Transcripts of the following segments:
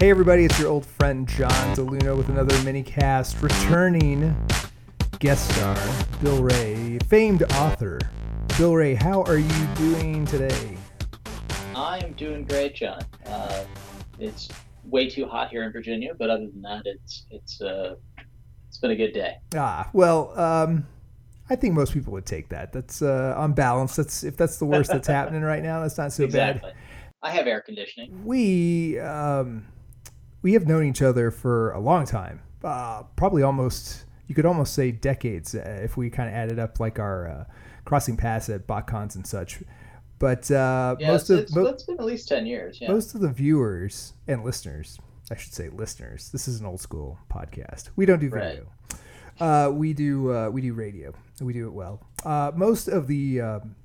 Hey, everybody, it's your old friend John DeLuno with another mini cast. Returning guest star, Bill Ray, famed author. Bill Ray, how are you doing today? I'm doing great, John. Uh, it's way too hot here in Virginia, but other than that, it's it's uh, it's been a good day. Ah, well, um, I think most people would take that. That's uh, on balance. That's if that's the worst that's happening right now. That's not so bad. exactly. bad. I have air conditioning. We um, we have known each other for a long time. Uh, probably almost you could almost say decades uh, if we kind of added up like our uh, crossing paths at BotCons and such. But uh, Yeah, most of mo- it's been at least ten years. Yeah. most of the viewers and listeners, I should say listeners. This is an old school podcast. We don't do Right. video. Uh, we do uh, we do radio. We do it well. Uh, most of the um,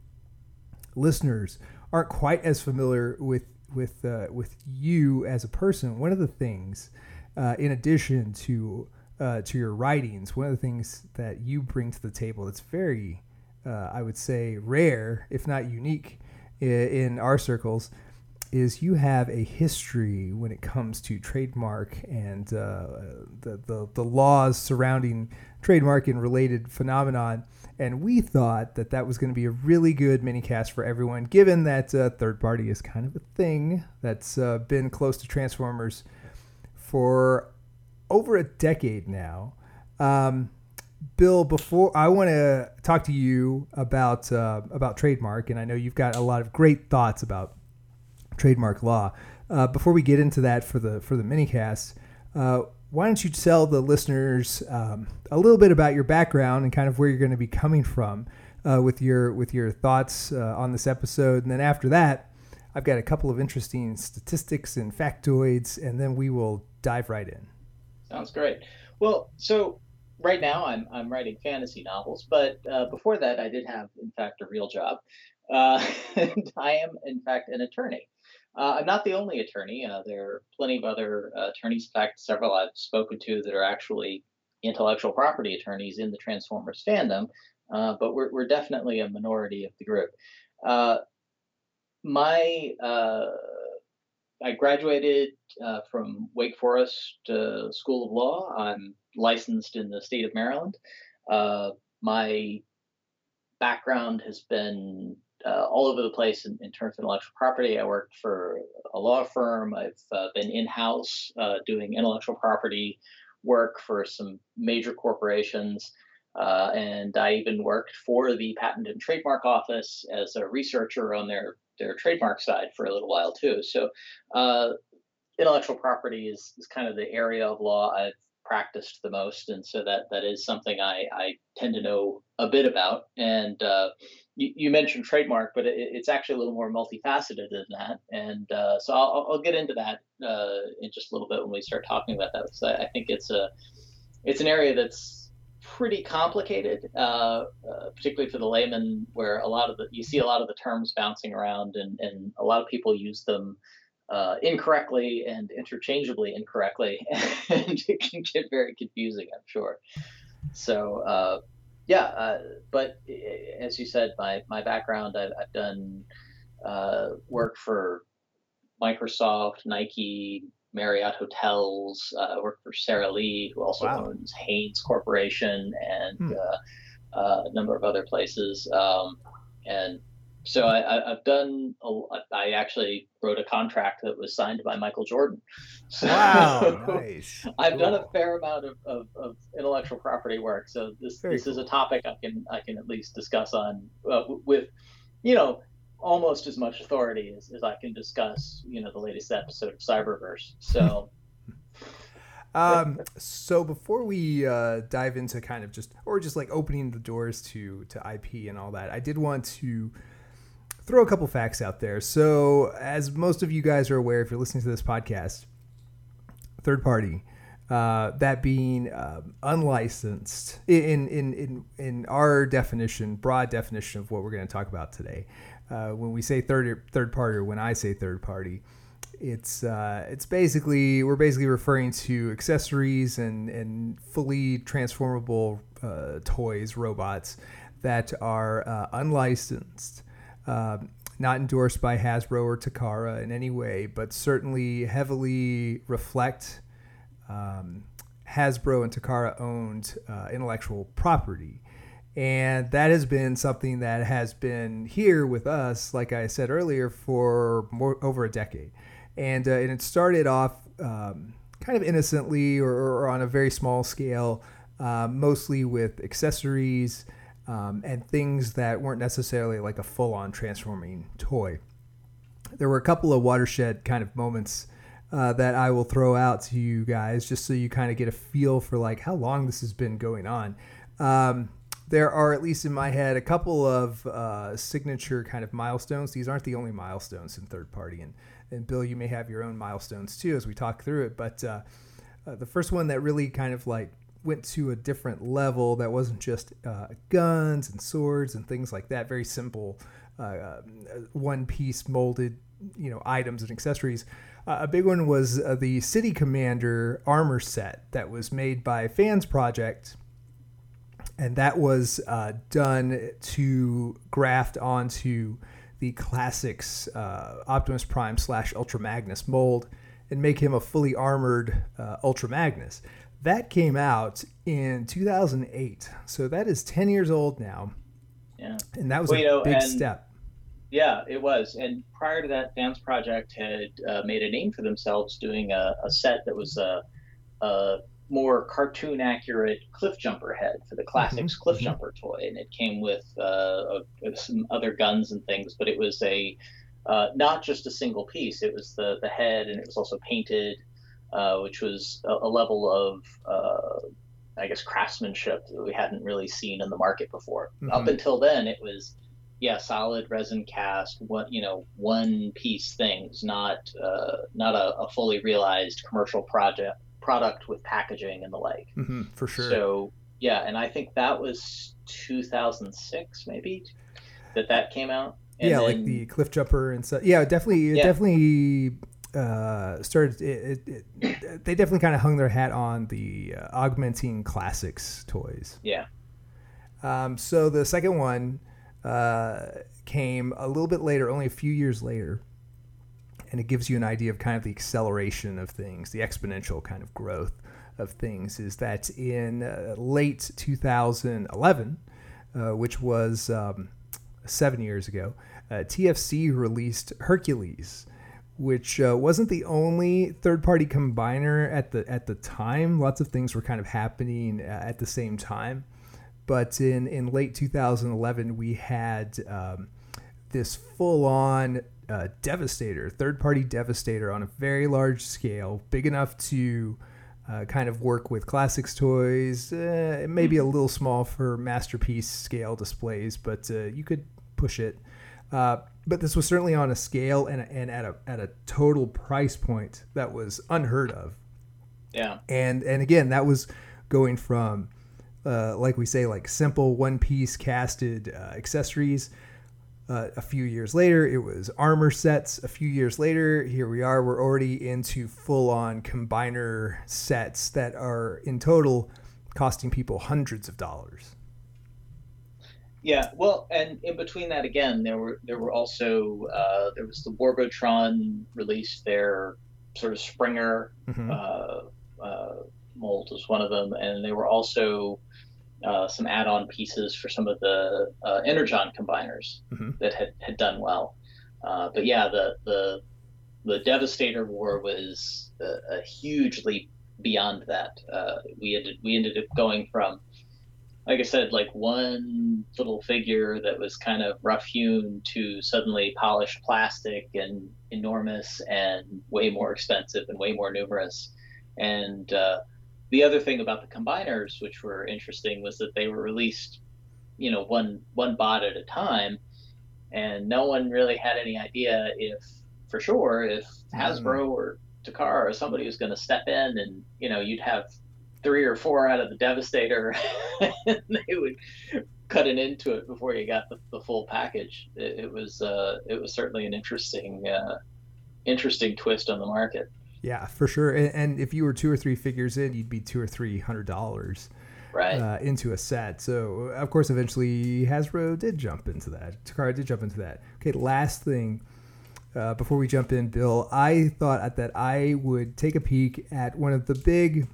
listeners aren't quite as familiar with with uh, with you as a person. One of the things, uh, in addition to uh, to your writings, one of the things that you bring to the table that's very, uh, I would say, rare, if not unique, in our circles, is you have a history when it comes to trademark and uh, the, the the laws surrounding trademark and related phenomenon. And we thought that that was going to be a really good mini cast for everyone, given that uh, third party is kind of a thing that's uh, been close to Transformers for over a decade now. Um, Bill, before I want to talk to you about uh, about trademark, and I know you've got a lot of great thoughts about trademark law. Uh, before we get into that for the for the minicast, uh, why don't you tell the listeners um, a little bit about your background and kind of where you're going to be coming from uh, with your with your thoughts uh, on this episode, and then after that, I've got a couple of interesting statistics and factoids, and then we will dive right in. Sounds great. Well, so right now I'm I'm writing fantasy novels, but uh, before that I did have, in fact, a real job. Uh, I am, in fact, an attorney. Uh, I'm not the only attorney. Uh, there are plenty of other uh, attorneys. In fact, several I've spoken to that are actually intellectual property attorneys in the Transformers fandom. Uh, but we're we're definitely a minority of the group. Uh, my uh, I graduated from Wake Forest School of Law. I'm licensed in the state of Maryland. My background has been uh, all over the place in, in terms of intellectual property. I worked for a law firm. I've uh, been in house uh, doing intellectual property work for some major corporations. Uh, and I even worked for the Patent and Trademark Office as a researcher on their, their trademark side for a little while too. So, uh, intellectual property is, is kind of the area of law I've practiced the most, and so that that is something I, I tend to know a bit about. And uh, you, you mentioned trademark, but it, it's actually a little more multifaceted than that. And uh, so I'll, I'll get into that uh, in just a little bit when we start talking about that. So I think it's a it's an area that's pretty complicated, uh, uh, particularly for the layman, where a lot of the you see a lot of the terms bouncing around, and and a lot of people use them uh, incorrectly and interchangeably incorrectly, and it can get very confusing, I'm sure. So, uh, yeah, uh, but uh, as you said, my, my background, I've, I've done uh, work for Microsoft, Nike, Marriott Hotels. Uh, I worked for Sara Lee, who also Wow. owns Hanes Corporation and Hmm. uh, uh, a number of other places. Um, and so I, I, I've done. A, I actually wrote a contract that was signed by Michael Jordan. So Wow, nice. I've done a fair amount of, of, of intellectual property work. So this Very this is a topic I can I can at least discuss on uh, with, you know, almost as much authority as, as I can discuss, you know, the latest episode of Cyberverse. So Um, so before we uh, dive into kind of just or just like opening the doors to to IP and all that, I did want to throw a couple facts out there. So as most of you guys are aware, if you're listening to this podcast, third party, uh, that being um, unlicensed in in in in our definition, broad definition of what we're going to talk about today. Uh, when we say third third party, or when I say third party, it's uh, it's basically we're basically referring to accessories and and fully transformable uh, toys, robots that are uh, unlicensed. Um, not endorsed by Hasbro or Takara in any way, but certainly heavily reflect um, Hasbro and Takara owned uh, intellectual property. And that has been something that has been here with us, like I said earlier, for more over a decade. And, uh, and it started off um, kind of innocently or, or, on a very small scale, uh, mostly with accessories um, and things that weren't necessarily like a full on transforming toy. There were a couple of watershed kind of moments uh, that I will throw out to you guys just so you kind of get a feel for like how long this has been going on. Um, there are, at least in my head, a couple of uh, signature kind of milestones. These aren't the only milestones in third party. And, and Bill, you may have your own milestones too as we talk through it. But uh, uh, the first one that really kind of like went to a different level that wasn't just uh, guns and swords and things like that, very simple uh, one piece molded you know items and accessories. Uh, a big one was uh, the City Commander armor set that was made by Fans Project, and that was uh, done to graft onto the classics uh, Optimus Prime slash Ultra Magnus mold and make him a fully armored uh, Ultra Magnus. That came out in 2008, so that is 10 years old now. Yeah, and that was well, a you know, big step yeah, it was. And prior to that, Fans Project had uh, made a name for themselves doing a, a set that was a, a, more cartoon accurate Cliffjumper head for the classics mm-hmm. cliff mm-hmm. jumper toy. And it came with uh, some other guns and things, but it was a uh, not just a single piece. It was the, the head and it was also painted, uh, which was a, a level of uh, I guess craftsmanship that we hadn't really seen in the market before. Mm-hmm. Up until then, it was yeah, solid resin cast, what you know, one piece things, not uh, not a, a, fully realized commercial project product with packaging and the like. Mm-hmm, for sure. So yeah, and I think that was 2006 maybe that that came out. And yeah, then, like the Cliffjumper and stuff. Yeah, definitely, yeah. definitely uh, started. It, it, it, they definitely kind of hung their hat on the uh, augmenting classics toys. Yeah. Um, so the second one uh, came a little bit later, only a few years later. And it gives you an idea of kind of the acceleration of things, the exponential kind of growth of things. Is that in uh, late 2011, uh, which was um, seven years ago, uh, TFC released Hercules which uh, wasn't the only third-party combiner at the at the time. Lots of things were kind of happening uh, at the same time. But in, in late 2011, we had um, this full on uh, Devastator, third party Devastator on a very large scale, big enough to uh, kind of work with classics toys. Uh, maybe a hmm. little small for masterpiece scale displays, but uh, you could push it. Uh, but this was certainly on a scale and, and at a at a total price point that was unheard of. Yeah. And and again, that was going from uh, like we say, like simple one piece casted uh, accessories. Uh, a few years later, it was armor sets. A few years later, here we are. We're already into full on combiner sets that are in total costing people hundreds of dollars. Yeah, well, and in between that, again, there were there were also uh, there was the Warbotron released their sort of Springer mm-hmm. uh, uh, mold was one of them, and they were also uh, some add-on pieces for some of the uh, Energon combiners mm-hmm. that had, had done well. Uh, but yeah, the the the Devastator War was a, a huge leap beyond that. Uh, we ended we ended up going from, like I said, like one little figure that was kind of rough hewn to suddenly polished plastic and enormous and way more expensive and way more numerous. And uh, the other thing about the combiners, which were interesting, was that they were released, you know, one one bot at a time, and no one really had any idea if, for sure, if Hasbro mm. or Takara or somebody was going to step in, and you know, you'd have three or four out of the Devastator, and they would cut it into it before you got the, the full package. It, it was uh, it was certainly an interesting uh, interesting twist on the market. Yeah, for sure. And, and, if you were two or three figures in, you'd be two or three hundred dollars. right. uh, into a set. So of course, eventually Hasbro did jump into that. Takara did jump into that. Okay, last thing. Uh, before we jump in, Bill, I thought that I would take a peek at one of the big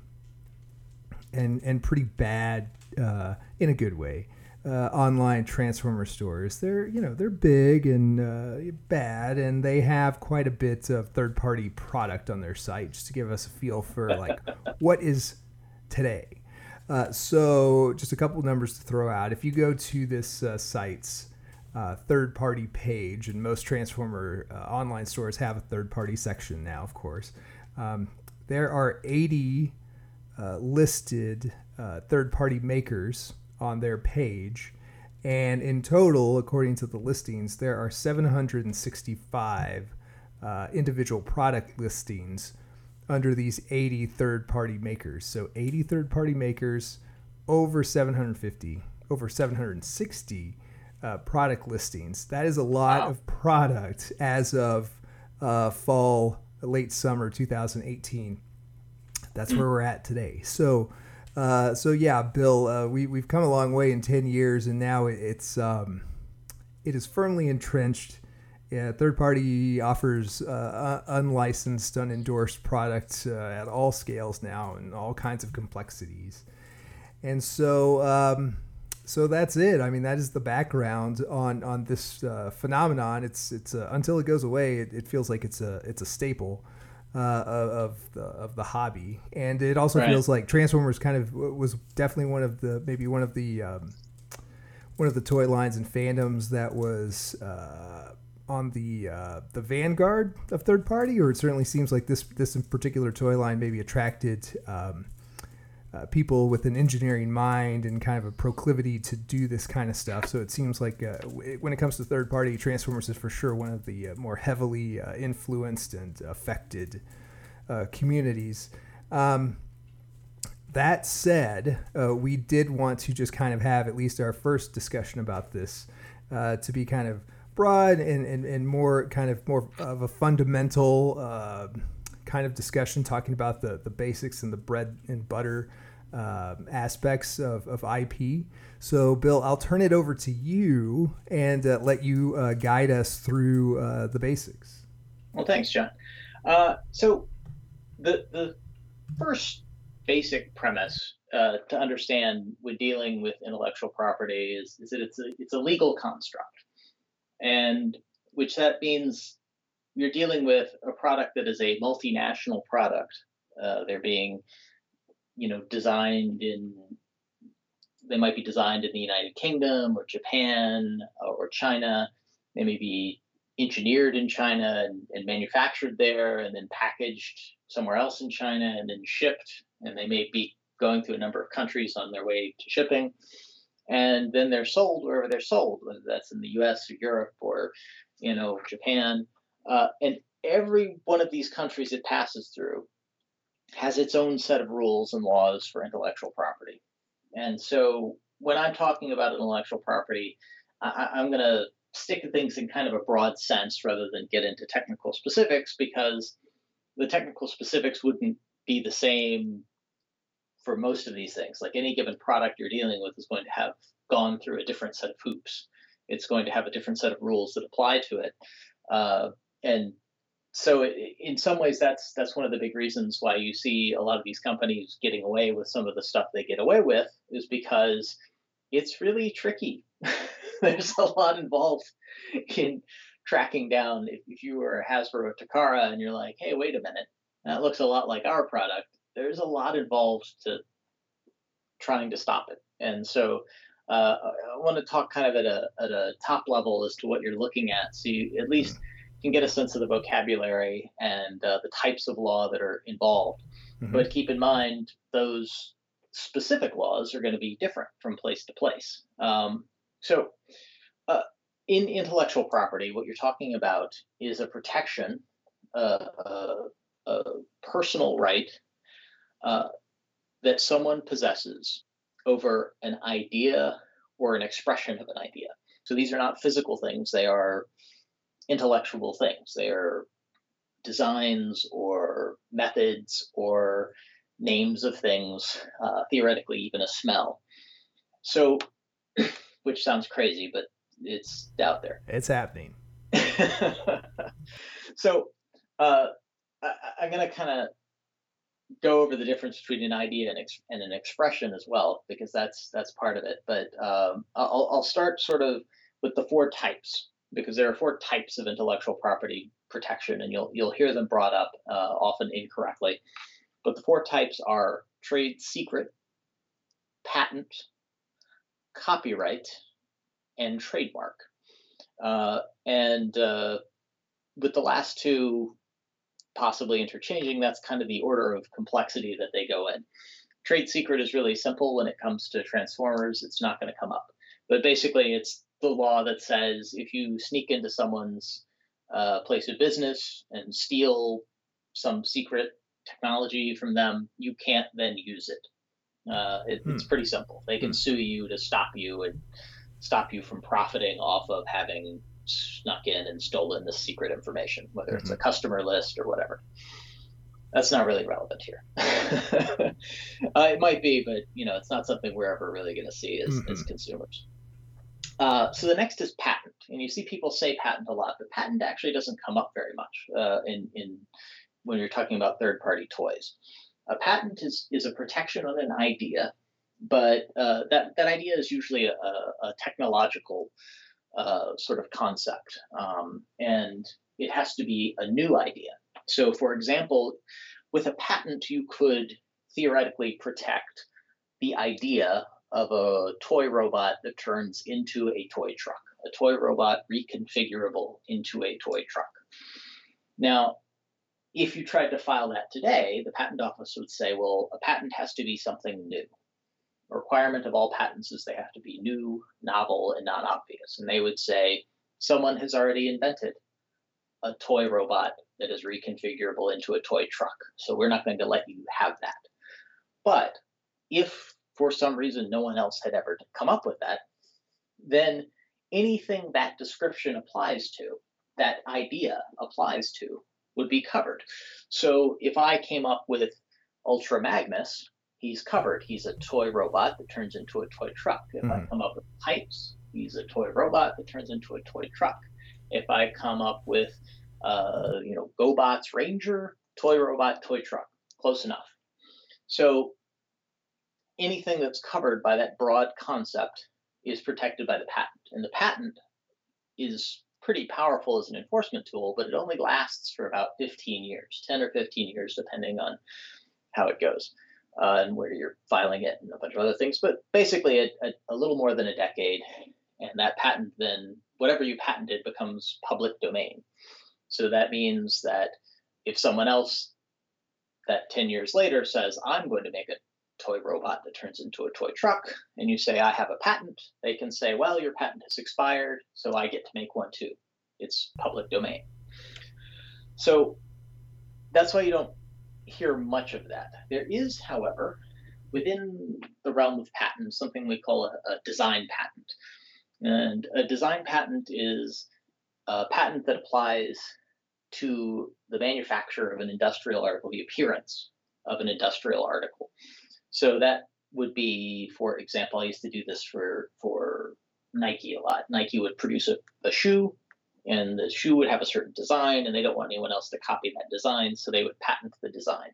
and and pretty bad, uh, in a good way, uh, online transformer stores. They're you know they're big and uh, bad, and they have quite a bit of third party product on their site just to give us a feel for like what is today. Uh, so just a couple numbers to throw out. If you go to this uh, site's uh, third party page, and most transformer uh, online stores have a third party section now, of course. Um, there are 80 uh, listed uh, third party makers on their page. And in total, according to the listings, there are 765 uh, individual product listings under these 80 third party makers. So 80 third party makers, over 750, over 760 uh, product listings. That is a lot Wow. of product as of uh, fall, late summer 2018. That's where we're at today. So, uh, so yeah, Bill, uh, we we've come a long way in 10 years, and now it, it's um, it is firmly entrenched. Yeah, third party offers uh, unlicensed, unendorsed products uh, at all scales now and all kinds of complexities. And so, um, so that's it. I mean, that is the background on on this uh, phenomenon. It's it's uh, until it goes away, it, it feels like it's a it's a staple uh, of of the, of the hobby, and it also Right. feels like Transformers kind of was definitely one of the maybe one of the um, one of the toy lines and fandoms that was uh, on the uh, the vanguard of third party, or it certainly seems like this this in particular toy line maybe attracted um, uh, people with an engineering mind and kind of a proclivity to do this kind of stuff. So it seems like uh, when it comes to third party, Transformers is for sure one of the uh, more heavily uh, influenced and affected uh, communities. Um, that said, uh, we did want to just kind of have at least our first discussion about this to be kind of broad and, and, and more kind of more of a fundamental kind of discussion, talking about the, the basics and the bread and butter um aspects of, of IP. So, Bill, I'll turn it over to you and uh, let you uh, guide us through uh, the basics. Well, thanks, John. Uh, so, the the first basic premise uh, to understand when dealing with intellectual property is, is that it's a it's a legal construct, and which that means you're dealing with a product that is a multinational product. Uh, they're being, you know, designed in. They might be designed in the United Kingdom or Japan or China. They may be engineered in China and, and manufactured there and then packaged somewhere else in China and then shipped. And they may be going through a number of countries on their way to shipping. And then they're sold wherever they're sold, whether that's in the US or Europe or, you know, Japan. Uh, and every one of these countries it passes through has its own set of rules and laws for intellectual property. And so when I'm talking about intellectual property, I, I'm going to stick to things in kind of a broad sense rather than get into technical specifics because the technical specifics wouldn't be the same for most of these things. Like any given product you're dealing with is going to have gone through a different set of hoops. It's going to have a different set of rules that apply to it. Uh, and so in some ways that's that's one of the big reasons why you see a lot of these companies getting away with some of the stuff they get away with is because it's really tricky. There's a lot involved in tracking down if, if you were a hasbro or takara and you're like hey wait a minute. That looks a lot like our product. There's a lot involved to trying to stop it. And so uh, I want to talk kind of at a, at a top level as to what you're looking at so you at least can get a sense of the vocabulary and uh, the types of law that are involved. Mhm. But keep in mind, those specific laws are going to be different from place to place. Um, so, uh, in intellectual property, what you're talking about is a protection, uh, uh, a personal right uh, that someone possesses over an idea or an expression of an idea. So these are not physical things, they are intellectual things. They are designs or methods or names of things, uh, theoretically, even a smell. So, which sounds crazy, but it's out there. It's happening. so, uh, I, am going to kind of go over the difference between an idea and, ex- and, an expression as well, because that's that's part of it. But um, I'll, I'll start sort of with the four types, because there are four types of intellectual property protection, and you'll you'll hear them brought up uh, often incorrectly. But the four types are trade secret, patent, copyright, and trademark. Uh, and uh, with the last two possibly interchanging, that's kind of the order of complexity that they go in. Trade secret is really simple when it comes to transformers, it's not going to come up. But basically, it's the law that says if you sneak into someone's uh, place of business and steal some secret technology from them, you can't then use it. Uh, it hmm. It's pretty simple. They can hmm. sue you to stop you and stop you from profiting off of having snuck in and stolen the secret information, whether it's a mm-hmm. customer list or whatever. That's not really relevant here. uh, it might be, but you know, it's not something we're ever really going to see as, mm-hmm. as consumers. Uh, so the next is patent, and you see people say patent a lot, but patent actually doesn't come up very much uh, in in when you're talking about third-party toys. A patent is is a protection on an idea, but uh, that that idea is usually a, a technological uh, sort of concept, um, and it has to be a new idea. So, for example, with a patent, you could theoretically protect the idea of a toy robot that turns into a toy truck, a toy robot reconfigurable into a toy truck. Now, if you tried to file that today, the patent office would say, well, a patent has to be something new requirement of all patents is they have to be new, novel, and non obvious. And they would say someone has already invented a toy robot that is reconfigurable into a toy truck. So we're not going to let you have that. But if for some reason no one else had ever come up with that, then anything that description applies to, that idea applies to, would be covered. So if I came up with Ultra Magnus, he's covered. He's a toy robot that turns into a toy truck. If mm-hmm. I come up with pipes, he's a toy robot that turns into a toy truck. If I come up with, uh, you know, GoBots Ranger, toy robot, toy truck, close enough. So anything that's covered by that broad concept is protected by the patent. And the patent is pretty powerful as an enforcement tool, but it only lasts for about 15 years, 10 or 15 years, depending on how it goes uh, and where you're filing it and a bunch of other things. But basically, a, a, a, little more than a decade, and that patent then whatever you patented becomes public domain. So that means that if someone else that 10 years later says, I'm going to make a toy robot that turns into a toy truck, and you say, I have a patent, they can say, Well, your patent has expired, so I get to make one too. It's public domain. So that's why you don't hear much of that. There is, however, within the realm of patents, something we call a, a design patent. And a design patent is a patent that applies to the manufacture of an industrial article, the appearance of an industrial article. So that would be, for example, I used to do this for for Nike a lot. Nike would produce a, a shoe and the shoe would have a certain design and they don't want anyone else to copy that design so they would patent the design.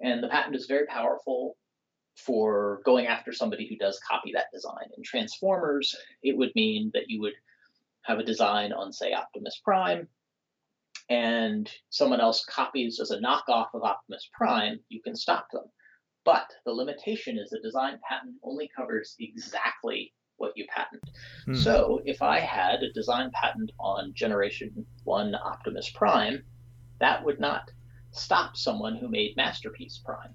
And the patent is very powerful for going after somebody who does copy that design. In transformers it would mean that you would have a design on say optimus prime and someone else copies as a knockoff of optimus prime you can stop them but the limitation is the design patent only covers exactly what you patent. Hmm. So if I had a design patent on Generation 1 Optimus Prime, that would not stop someone who made Masterpiece Prime.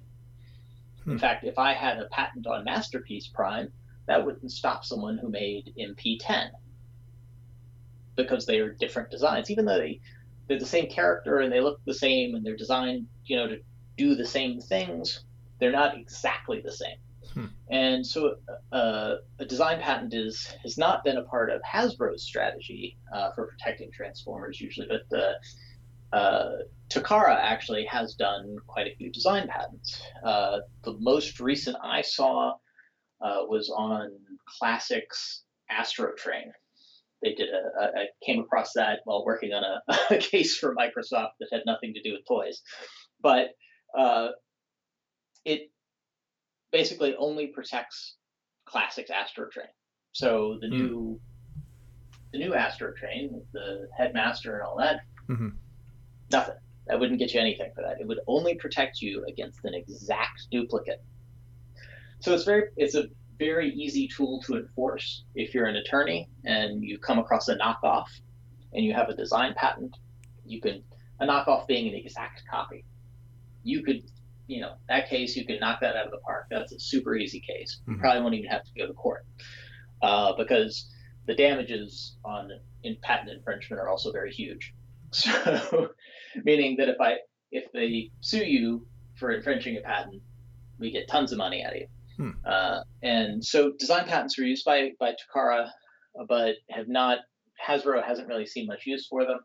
Hmm. In fact, if I had a patent on Masterpiece Prime, that wouldn't stop someone who made MP10 because they are different designs, even though they, they're the same character and they look the same and they're designed, you know, to do the same things. They're not exactly the same. Hmm. And so uh, a design patent is has not been a part of Hasbro's strategy uh, for protecting Transformers usually, but uh, Takara actually has done quite a few design patents. Uh, the most recent I saw uh, was on Classics Astrotrain. They did a, a, I came across that while working on a, a, case for Microsoft that had nothing to do with toys, but uh, it basically only protects Classics Astrotrain. So the mm. new the new Astrotrain, the headmaster and all that, mm-hmm. nothing. That wouldn't get you anything for that. It would only protect you against an exact duplicate. So it's very it's a very easy tool to enforce if you're an attorney and you come across a knockoff and you have a design patent. You can a knockoff being an exact copy. You could, you know, that case you can knock that out of the park. That's a super easy case. Mm-hmm. probably won't even have to go to court uh, because the damages on in patent infringement are also very huge. So, meaning that if I if they sue you for infringing a patent, we get tons of money out of you. Hmm. Uh, and so design patents were used by by Takara, but have not Hasbro hasn't really seen much use for them.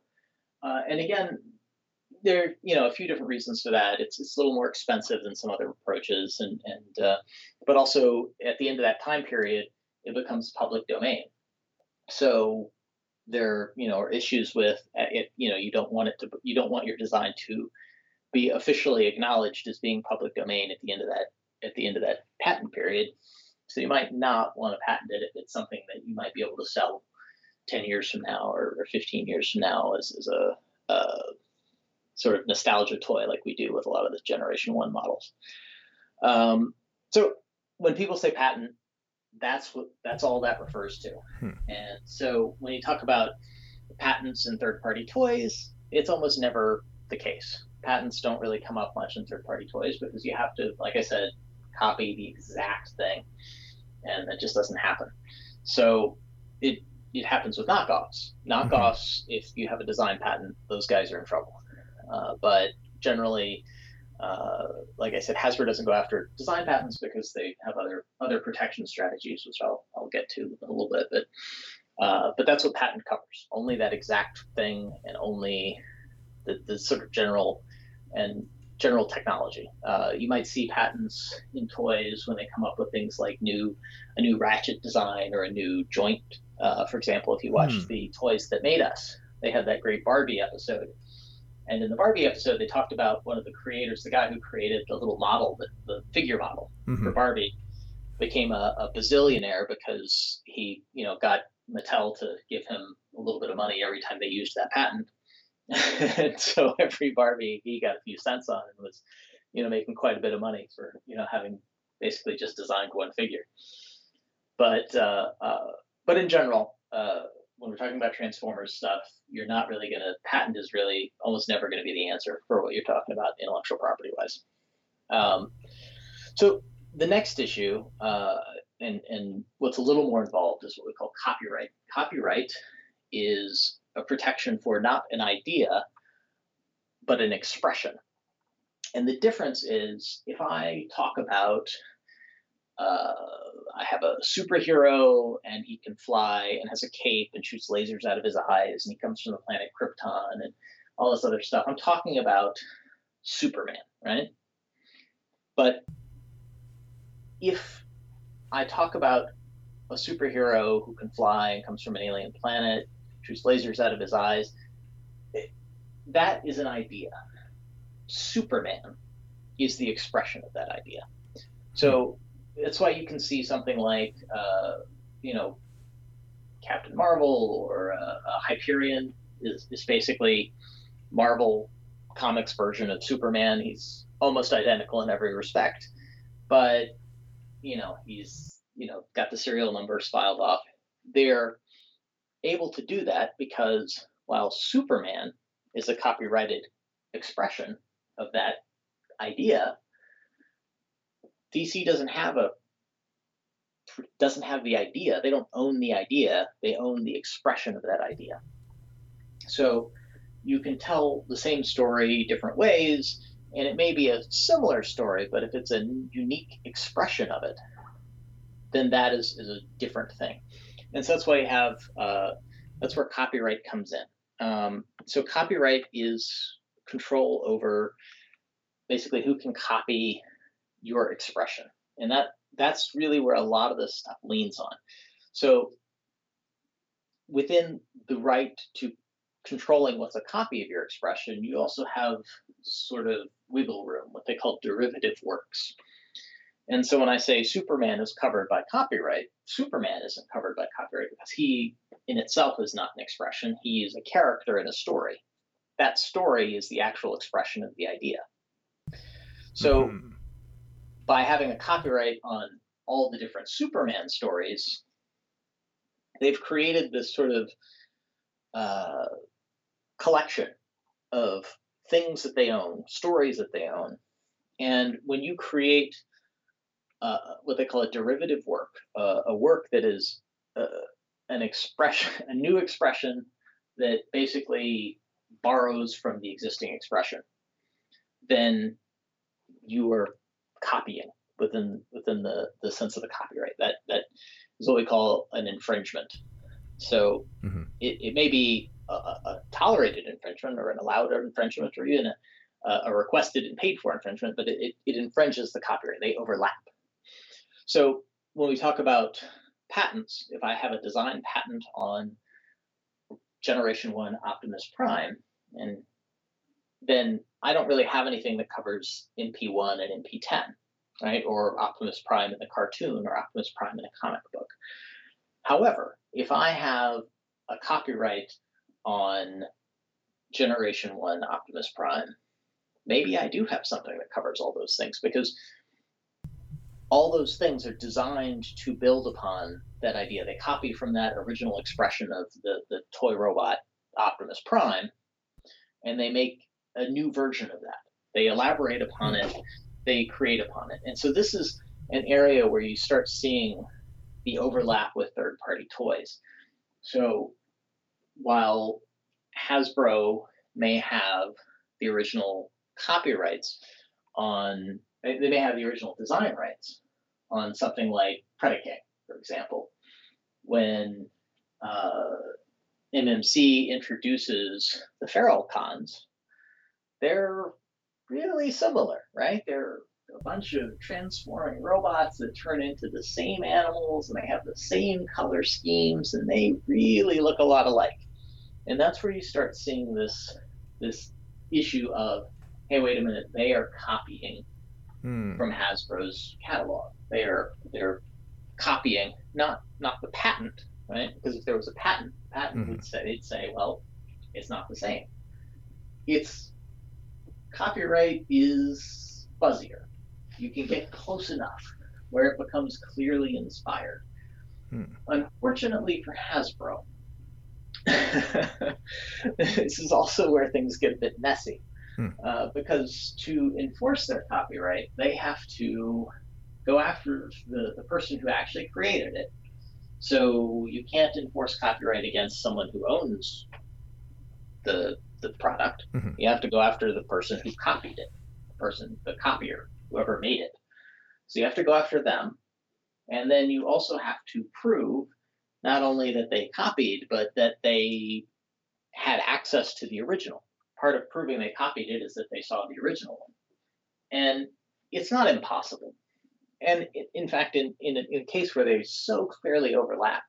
Uh, and again, there are you know a few different reasons for that. It's it's a little more expensive than some other approaches, and and uh, but also at the end of that time period, it becomes public domain. So there you know are issues with uh, it. You know you don't want it to you don't want your design to be officially acknowledged as being public domain at the end of that at the end of that patent period. So you might not want to patent it if it's something that you might be able to sell 10 years from now or, or 15 years from now as, as a, a, sort of nostalgia toy like we do with a lot of the generation one models. Um, so when people say patent, that's what that's all that refers to. Hmm. And so when you talk about patents and third party toys, it's almost never the case. Patents don't really come up much in third party toys because you have to, like I said, copy the exact thing, and that just doesn't happen. So it it happens with knockoffs. Knockoffs, mm-hmm. if you have a design patent, those guys are in trouble. Uh, but generally, uh, like I said, Hasbro doesn't go after design patents because they have other other protection strategies, which I'll I'll get to in a little bit. But uh, but that's what patent covers. Only that exact thing, and only the, the sort of general and general technology. Uh, you might see patents in toys when they come up with things like new a new ratchet design or a new joint. Uh, for example, if you watch mm. the Toys That Made Us, they had that great Barbie episode. And in the Barbie episode, they talked about one of the creators, the guy who created the little model, the, the figure model mm-hmm. for Barbie, became a, a bazillionaire because he, you know, got Mattel to give him a little bit of money every time they used that patent and so every Barbie he got a few cents on and was, you know, making quite a bit of money for you know having basically just designed one figure. But uh, uh, but in general, uh, when we're talking about Transformers stuff, you're not really going to patent is really almost never going to be the answer for what you're talking about intellectual property wise. Um, so the next issue, uh, and and what's a little more involved is what we call copyright. Copyright is a protection for not an idea, but an expression. And the difference is if I talk about, uh, I have a superhero and he can fly and has a cape and shoots lasers out of his eyes and he comes from the planet Krypton and all this other stuff. I'm talking about Superman, right? But if I talk about a superhero who can fly and comes from an alien planet shoots lasers out of his eyes. that is an idea. Superman is the expression of that idea. So that's why you can see something like, uh, you know, Captain Marvel or uh, Hyperion is, is basically Marvel comics version of Superman. He's almost identical in every respect, but you know he's you know got the serial numbers filed off. They're able to do that because while Superman is a copyrighted expression of that idea, DC doesn't have a doesn't have the idea. They don't own the idea. They own the expression of that idea. So you can tell the same story different ways, and it may be a similar story, but if it's a unique expression of it, then that is, is a different thing and so that's why you have uh, that's where copyright comes in. Um, so copyright is control over basically who can copy your expression, and that that's really where a lot of this stuff leans on. So within the right to controlling what's a copy of your expression, you also have sort of wiggle room, what they call derivative works. And so when I say Superman is covered by copyright, Superman isn't covered by copyright because he in itself is not an expression. He is a character in a story. That story is the actual expression of the idea. So mm-hmm. By having a copyright on all the different Superman stories, they've created this sort of uh, collection of things that they own, stories that they own. And when you create uh, what they call a derivative work, uh, a work that is uh, an expression, a new expression that basically borrows from the existing expression, then you are copying within within the, the sense of the copyright. That that is what we call an infringement. So mm-hmm. it, it may be a, a, tolerated infringement or an allowed infringement or even a, a requested and paid for infringement, but it, it, it infringes the copyright. They overlap. So when we talk about patents, if I have a design patent on generation one Optimus Prime, and then I don't really have anything that covers MP1 and MP10, right? Or Optimus Prime in the cartoon or Optimus Prime in a comic book. However, if I have a copyright on generation one Optimus Prime, maybe I do have something that covers all those things because all those things are designed to build upon that idea. They copy from that original expression of the, the toy robot Optimus Prime, and they make a new version of that. They elaborate upon it, they create upon it. And so this is an area where you start seeing the overlap with third party toys. So while Hasbro may have the original copyrights on they, may have the original design rights on something like Predaking, for example. When uh, MMC introduces the Feralcons, they're really similar, right? They're a bunch of transforming robots that turn into the same animals and they have the same color schemes and they really look a lot alike. And that's where you start seeing this this issue of, hey, wait a minute, they are copying hmm. from Hasbro's catalog. They are they're copying not not the patent, right? Because if there was a patent, patent mm-hmm. would say it'd say, well, it's not the same. It's copyright is fuzzier. You can get close enough where it becomes clearly inspired. Hmm. Unfortunately for Hasbro, this is also where things get a bit messy. Hmm. Uh, because to enforce their copyright, they have to go after the, the person who actually created it. So you can't enforce copyright against someone who owns the the product. Mm-hmm. You have to go after the person who copied it, the person, the copier, whoever made it. So you have to go after them. And then you also have to prove not only that they copied, but that they had access to the original. Part of proving they copied it is that they saw the original one. And it's not impossible. And in fact, in, in, a, in a case where they so clearly overlap,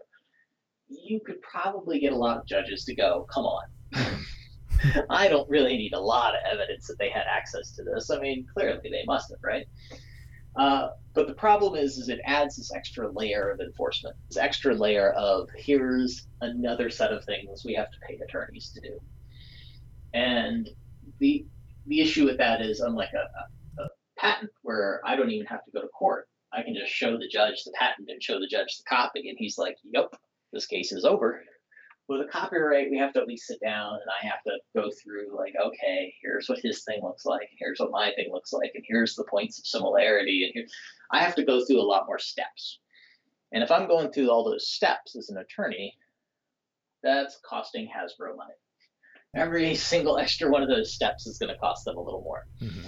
you could probably get a lot of judges to go, come on. I don't really need a lot of evidence that they had access to this. I mean, clearly they must have, right? Uh, but the problem is, is it adds this extra layer of enforcement, this extra layer of here's another set of things we have to pay attorneys to do. And the the issue with that is, unlike a, a, a patent where I don't even have to go to court, I can just show the judge the patent and show the judge the copy, and he's like, "Yep, this case is over." With a copyright, we have to at least sit down and I have to go through like, okay, here's what his thing looks like, and here's what my thing looks like, and here's the points of similarity, and here, I have to go through a lot more steps. And if I'm going through all those steps as an attorney, that's costing Hasbro money. Every single extra one of those steps is going to cost them a little more. Mm-hmm.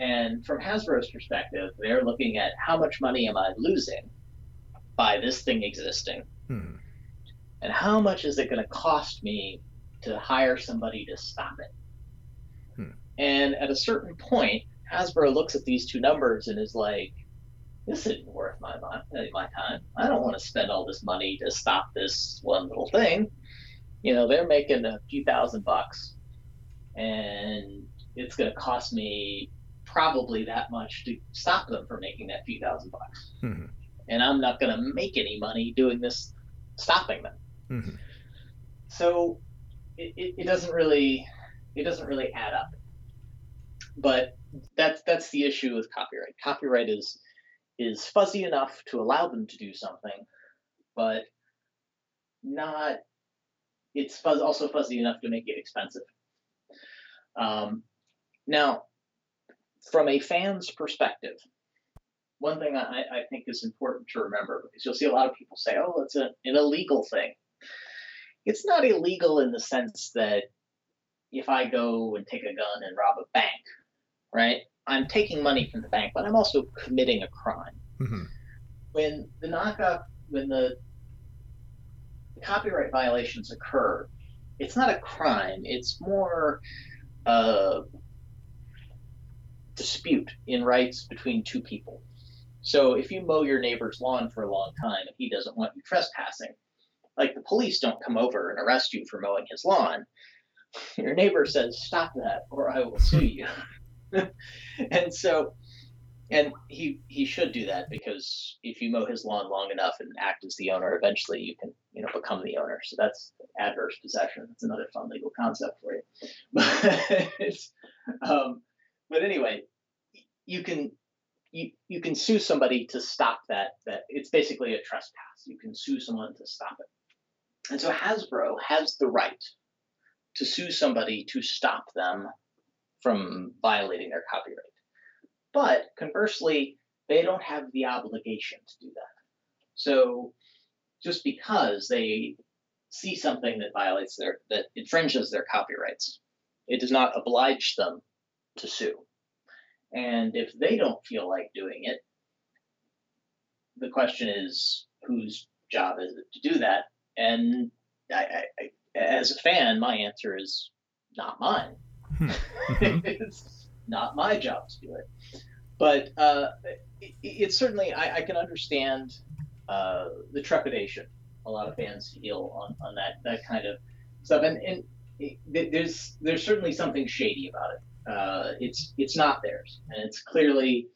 And from Hasbro's perspective, they're looking at how much money am I losing by this thing existing. Mm-hmm and how much is it going to cost me to hire somebody to stop it. Hmm. And at a certain point, Hasbro looks at these two numbers and is like, this isn't worth my, my, my time. I don't want to spend all this money to stop this one little thing. You know, they're making a few thousand bucks and it's going to cost me probably that much to stop them from making that few thousand bucks. Mm-hmm. And I'm not going to make any money doing this, stopping them. Mm-hmm. So it, it, it doesn't really, it doesn't really add up. But that's that's the issue with copyright. Copyright is is fuzzy enough to allow them to do something, but not. It's fuzz, also fuzzy enough to make it expensive. Um, now, from a fan's perspective, one thing I, I, think is important to remember because you'll see a lot of people say, "Oh, it's a, an illegal thing." It's not illegal in the sense that if I go and take a gun and rob a bank, right? I'm taking money from the bank, but I'm also committing a crime. Mm-hmm. When the knockoff, when the, the copyright violations occur, it's not a crime. It's more a dispute in rights between two people. So if you mow your neighbor's lawn for a long time and he doesn't want you trespassing, like the police don't come over and arrest you for mowing his lawn. Your neighbor says, "Stop that, or I will sue you." and so and he he should do that because if you mow his lawn long enough and act as the owner eventually you can you know become the owner. So that's adverse possession. That's another fun legal concept for you. But um, but anyway you can you, you can sue somebody to stop that that it's basically a trespass. You can sue someone to stop it and so hasbro has the right to sue somebody to stop them from violating their copyright. But conversely, they don't have the obligation to do that. So just because they see something that violates their that infringes their copyrights, it does not oblige them to sue. And if they don't feel like doing it, the question is whose job is it to do that? And I, I, as a fan, my answer is not mine. Mm-hmm. it's not my job to do it. But uh, it, it's certainly, I, I, can understand uh, the trepidation a lot of fans feel on, on that, that kind of stuff. And, and it, there's, there's certainly something shady about it. Uh, it's, it's not theirs. And it's clearly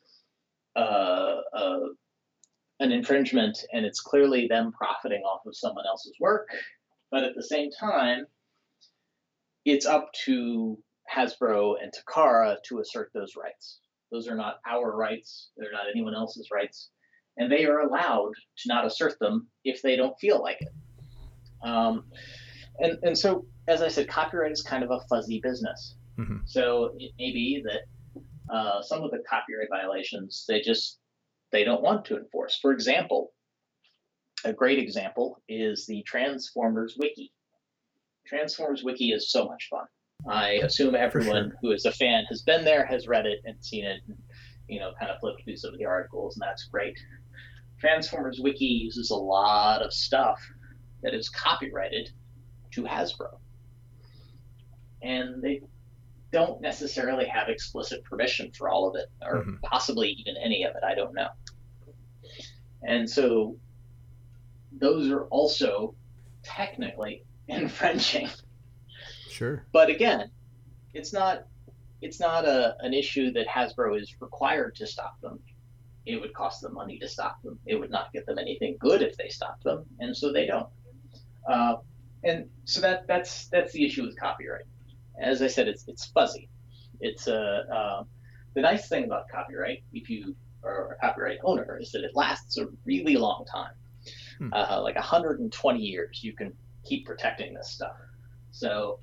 uh, uh, an infringement, and it's clearly them profiting off of someone else's work. But at the same time, it's up to Hasbro and Takara to assert those rights. Those are not our rights, they're not anyone else's rights, and they are allowed to not assert them if they don't feel like it. Um, and, and so, as I said, copyright is kind of a fuzzy business. Mm-hmm. So it may be that uh, some of the copyright violations they just they don't want to enforce. For example, a great example is the Transformers Wiki. Transformers Wiki is so much fun. I assume everyone sure. who is a fan has been there, has read it, and seen it, and you know, kind of flipped through some of the articles, and that's great. Transformers Wiki uses a lot of stuff that is copyrighted to Hasbro, and they don't necessarily have explicit permission for all of it, or mm-hmm. possibly even any of it. I don't know. And so, those are also technically infringing Sure. But again, it's not it's not a, an issue that Hasbro is required to stop them. It would cost them money to stop them. It would not get them anything good if they stopped them, and so they don't. Uh, and so that that's that's the issue with copyright. As I said, it's it's fuzzy. It's a uh, uh, the nice thing about copyright, if you a copyright owner, is that it lasts a really long time, hmm. uh, like 120 years. You can keep protecting this stuff. So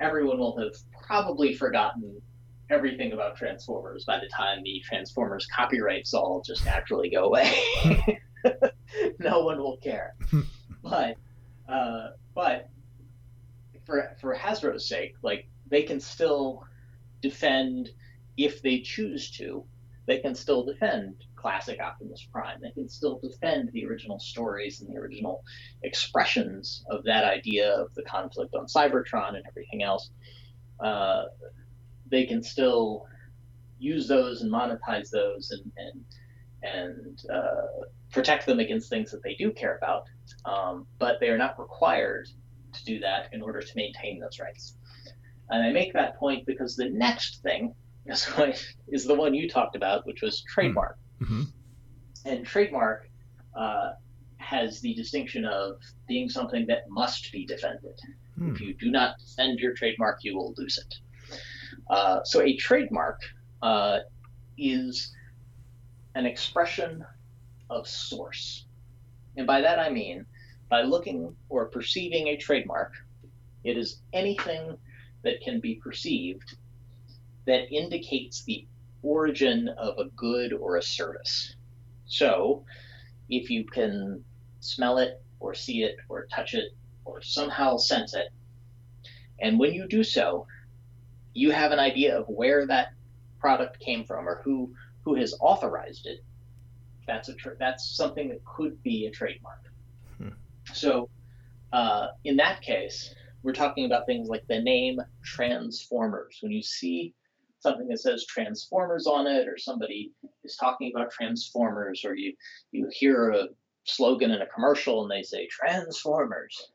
everyone will have probably forgotten everything about Transformers by the time the Transformers copyrights all just naturally go away. no one will care. but uh, but for for Hasbro's sake, like they can still defend if they choose to. They can still defend classic Optimus Prime. They can still defend the original stories and the original expressions of that idea of the conflict on Cybertron and everything else. Uh, they can still use those and monetize those and and and uh, protect them against things that they do care about, um, but they are not required to do that in order to maintain those rights. And I make that point because the next thing is, is the one you talked about, which was trademark. Mm-hmm. And trademark uh, has the distinction of being something that must be defended. Mm. If you do not defend your trademark, you will lose it. Uh, so a trademark uh, is an expression of source. And by that I mean, by looking or perceiving a trademark, it is anything that can be perceived that indicates the origin of a good or a service. So, if you can smell it or see it or touch it or somehow sense it, and when you do so, you have an idea of where that product came from or who who has authorized it. That's a tra- that's something that could be a trademark. Hmm. So, uh, in that case, we're talking about things like the name Transformers. When you see something that says Transformers on it, or somebody is talking about Transformers, or you you hear a slogan in a commercial and they say Transformers,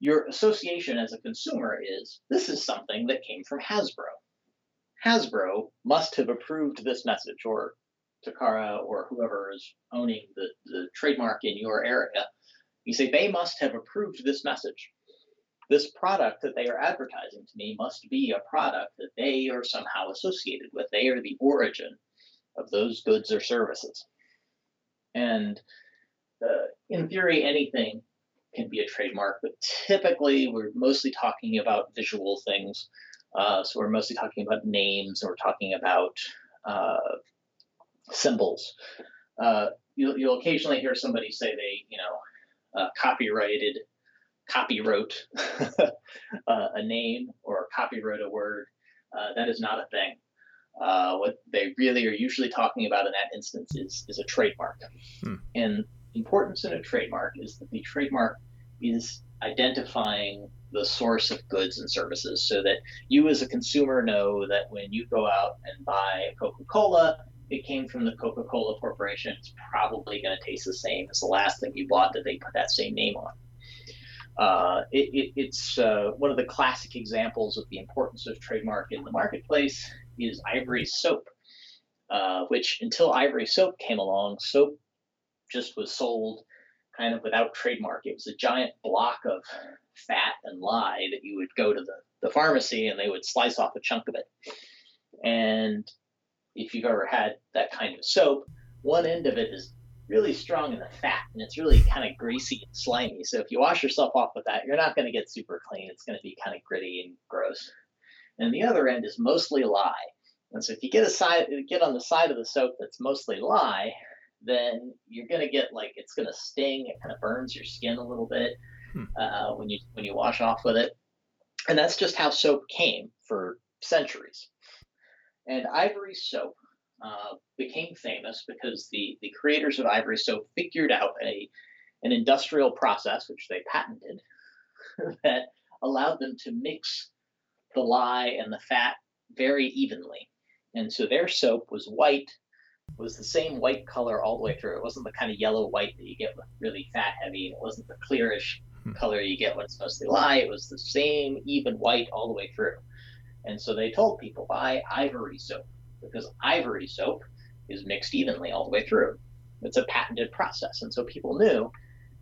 your association as a consumer is this is something that came from Hasbro. Hasbro must have approved this message, or Takara, or whoever is owning the, the trademark in your area. You say they must have approved this message this product that they are advertising to me must be a product that they are somehow associated with. They are the origin of those goods or services. And uh, in theory, anything can be a trademark, but typically we're mostly talking about visual things. Uh, so we're mostly talking about names, and we're talking about uh, symbols. Uh, you'll, you'll occasionally hear somebody say they, you know, uh, copyrighted copywrote uh, a name or copywrote a word. Uh, that is not a thing. Uh, what they really are usually talking about in that instance is, is a trademark. Hmm. And importance in a trademark is that the trademark is identifying the source of goods and services so that you as a consumer know that when you go out and buy Coca-Cola, it came from the Coca-Cola Corporation. It's probably going to taste the same as the last thing you bought that they put that same name on. Uh, it, it, it's uh, one of the classic examples of the importance of trademark in the marketplace is ivory soap, uh, which until ivory soap came along, soap just was sold kind of without trademark. It was a giant block of fat and lye that you would go to the, the pharmacy and they would slice off a chunk of it. And if you've ever had that kind of soap, one end of it is really strong in the fat and it's really kind of greasy and slimy. So if you wash yourself off with that, you're not going to get super clean. It's going to be kind of gritty and gross. And the other end is mostly lye. And so if you get a side, get on the side of the soap that's mostly lye, then you're going to get like it's going to sting. It kind of burns your skin a little bit hmm. uh, when you when you wash off with it. And that's just how soap came for centuries. And ivory soap uh, became famous because the, the creators of ivory soap figured out a, an industrial process, which they patented, that allowed them to mix the lye and the fat very evenly. And so their soap was white, was the same white color all the way through. It wasn't the kind of yellow white that you get with really fat heavy, and it wasn't the clearish hmm. color you get when it's mostly lye. It was the same even white all the way through. And so they told people buy ivory soap because ivory soap is mixed evenly all the way through. It's a patented process, and so people knew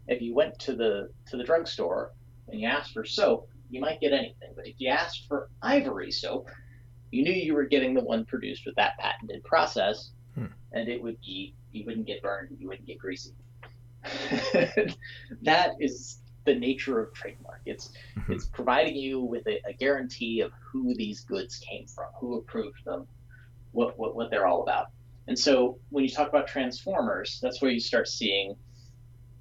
if you went to the to the drugstore and you asked for soap, you might get anything. But if you asked for ivory soap, you knew you were getting the one produced with that patented process, hmm. and it would be you wouldn't get burned, you wouldn't get greasy. that is the nature of trademark. It's mm-hmm. it's providing you with a, a, guarantee of who these goods came from, who approved them, what, what, what they're all about. And so when you talk about transformers, that's where you start seeing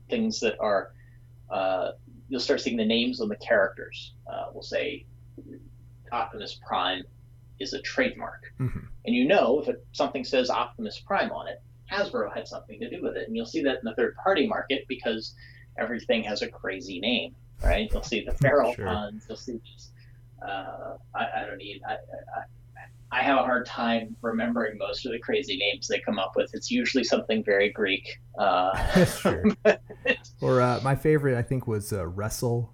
things that are, uh, you'll start seeing the names on the characters. Uh, we'll say Optimus Prime is a trademark. Mm-hmm. And you know if it, something says Optimus Prime on it, Hasbro had something to do with it. And you'll see that in the third party market because everything has a crazy name, right? You'll see the feral sure. puns, you'll see just, uh, I, I, don't need, I, I, I have a hard time remembering most of the crazy names they come up with. It's usually something very Greek. Uh, sure. or uh, my favorite, I think, was uh, Wrestle.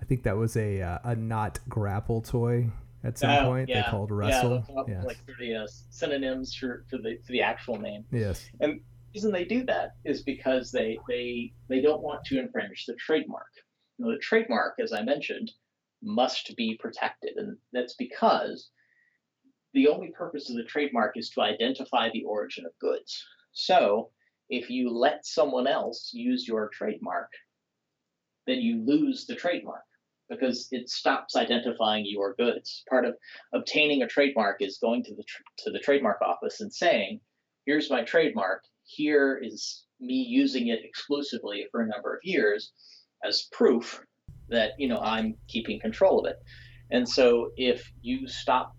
I think that was a uh, a not grapple toy at some oh, point. Yeah. They called Wrestle. Yeah, yes. like the uh, synonyms for, for the for the actual name. Yes. And the reason they do that is because they they they don't want to infringe the trademark. Now, the trademark, as I mentioned, must be protected, and that's because the only purpose of the trademark is to identify the origin of goods. So if you let someone else use your trademark, then you lose the trademark because it stops identifying your goods. Part of obtaining a trademark is going to the to the trademark office and saying, "Here's my trademark. Here is me using it exclusively for a number of years as proof that you know I'm keeping control of it." And so if you stop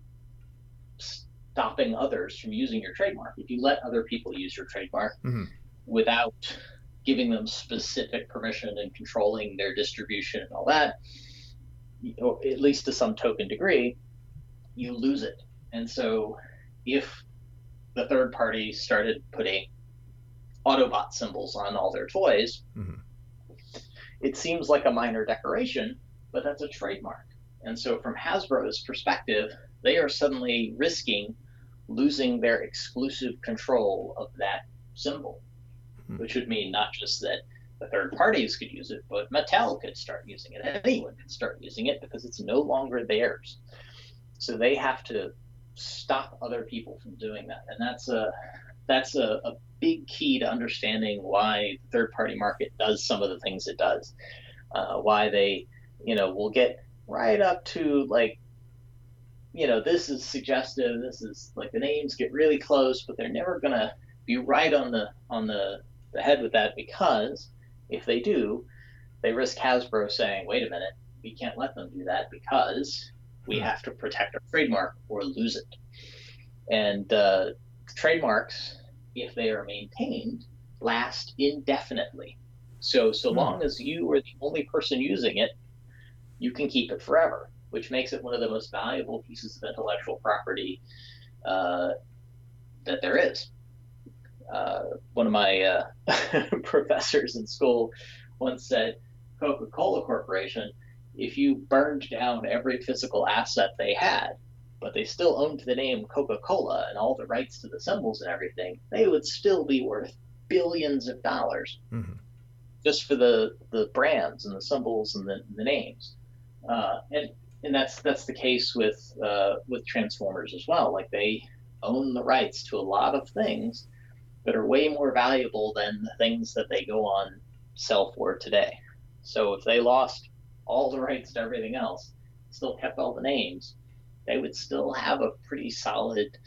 stopping others from using your trademark. If you let other people use your trademark mm-hmm. without giving them specific permission and controlling their distribution and all that, or at least to some token degree, you lose it. And so if the third party started putting Autobot symbols on all their toys, mm-hmm. it seems like a minor decoration, but that's a trademark. And so, from Hasbro's perspective, they are suddenly risking losing their exclusive control of that symbol, hmm. which would mean not just that the third parties could use it, but Mattel could start using it. Anyone could start using it because it's no longer theirs. So they have to stop other people from doing that, and that's a that's a, a big key to understanding why the third party market does some of the things it does. Uh, why they, you know, will get right up to like you know, this is suggestive. This is like the names get really close, but they're never gonna be right on the on the, the head with that because if they do, they risk Hasbro saying, "Wait a minute, we can't let them do that because we hmm. have to protect our trademark or lose it." And uh, trademarks, if they are maintained, last indefinitely. So so hmm. long as you are the only person using it, you can keep it forever which makes it one of the most valuable pieces of intellectual property uh, that there is. Uh, one of my uh, professors in school once said Coca Cola Corporation, if you burned down every physical asset they had, but they still owned the name Coca Cola and all the rights to the symbols and everything, they would still be worth billions of dollars mm-hmm. just for the, the brands and the symbols and the, the names. Uh, and and that's that's the case with uh, with Transformers as well. Like they own the rights to a lot of things that are way more valuable than the things that they go on sell for today. So if they lost all the rights to everything else, still kept all the names, they would still have a pretty solid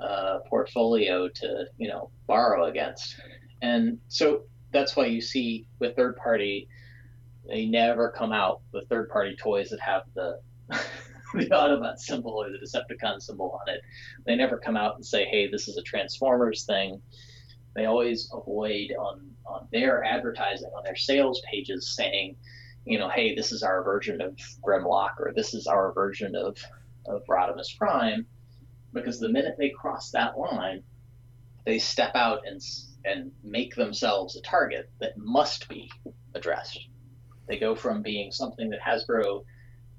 uh, portfolio to you know borrow against. And so that's why you see with third party, they never come out with third party toys that have the the Autobot symbol or the Decepticon symbol on it. They never come out and say, "Hey, this is a Transformers thing." They always avoid on on their advertising on their sales pages saying, you know, "Hey, this is our version of Grimlock" or "This is our version of of Rodimus Prime," because the minute they cross that line, they step out and and make themselves a target that must be addressed. They go from being something that Hasbro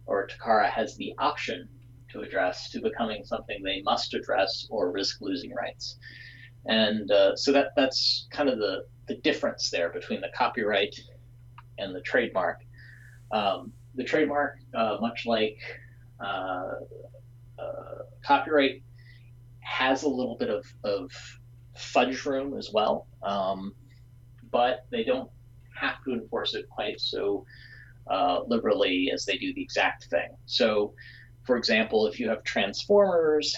or Takara has the option to address to becoming something they must address or risk losing rights. And uh, so that that's kind of the, the difference there between the copyright and the trademark. Um, the trademark, uh, much like uh, uh copyright, has a little bit of, of fudge room as well, um, but they don't have to enforce it quite so uh, liberally as they do the exact thing. So, for example, if you have Transformers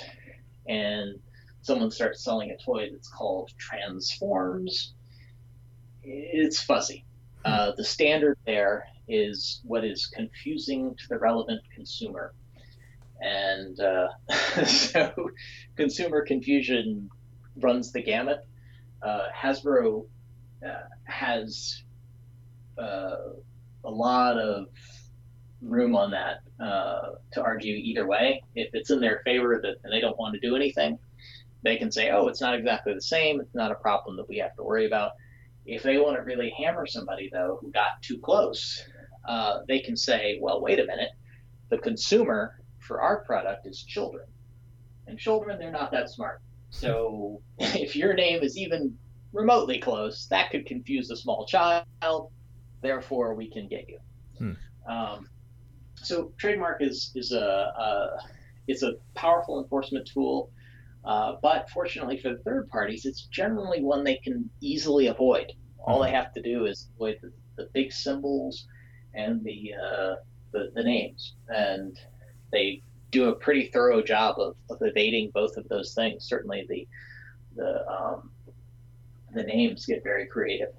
and someone starts selling a toy that's called Transforms, it's fuzzy. Hmm. Uh, the standard there is what is confusing to the relevant consumer. And uh, so consumer confusion runs the gamut. uh, Hasbro uh, has uh, a lot of room on that uh, to argue either way. If it's in their favor that and they don't want to do anything, they can say, "Oh, it's not exactly the same. It's not a problem that we have to worry about." If they want to really hammer somebody though who got too close, uh, they can say, "Well, wait a minute. The consumer for our product is children, and children they're not that smart. So if your name is even remotely close, that could confuse a small child. Therefore, we can get you." Hmm. Um, so trademark is is a, a it's a powerful enforcement tool, uh, but fortunately for the third parties, it's generally one they can easily avoid. All they mm-hmm. have to do is avoid the, the big symbols and the, uh, the, the names, and they do a pretty thorough job of, of evading both of those things. Certainly, the the um, the names get very creative,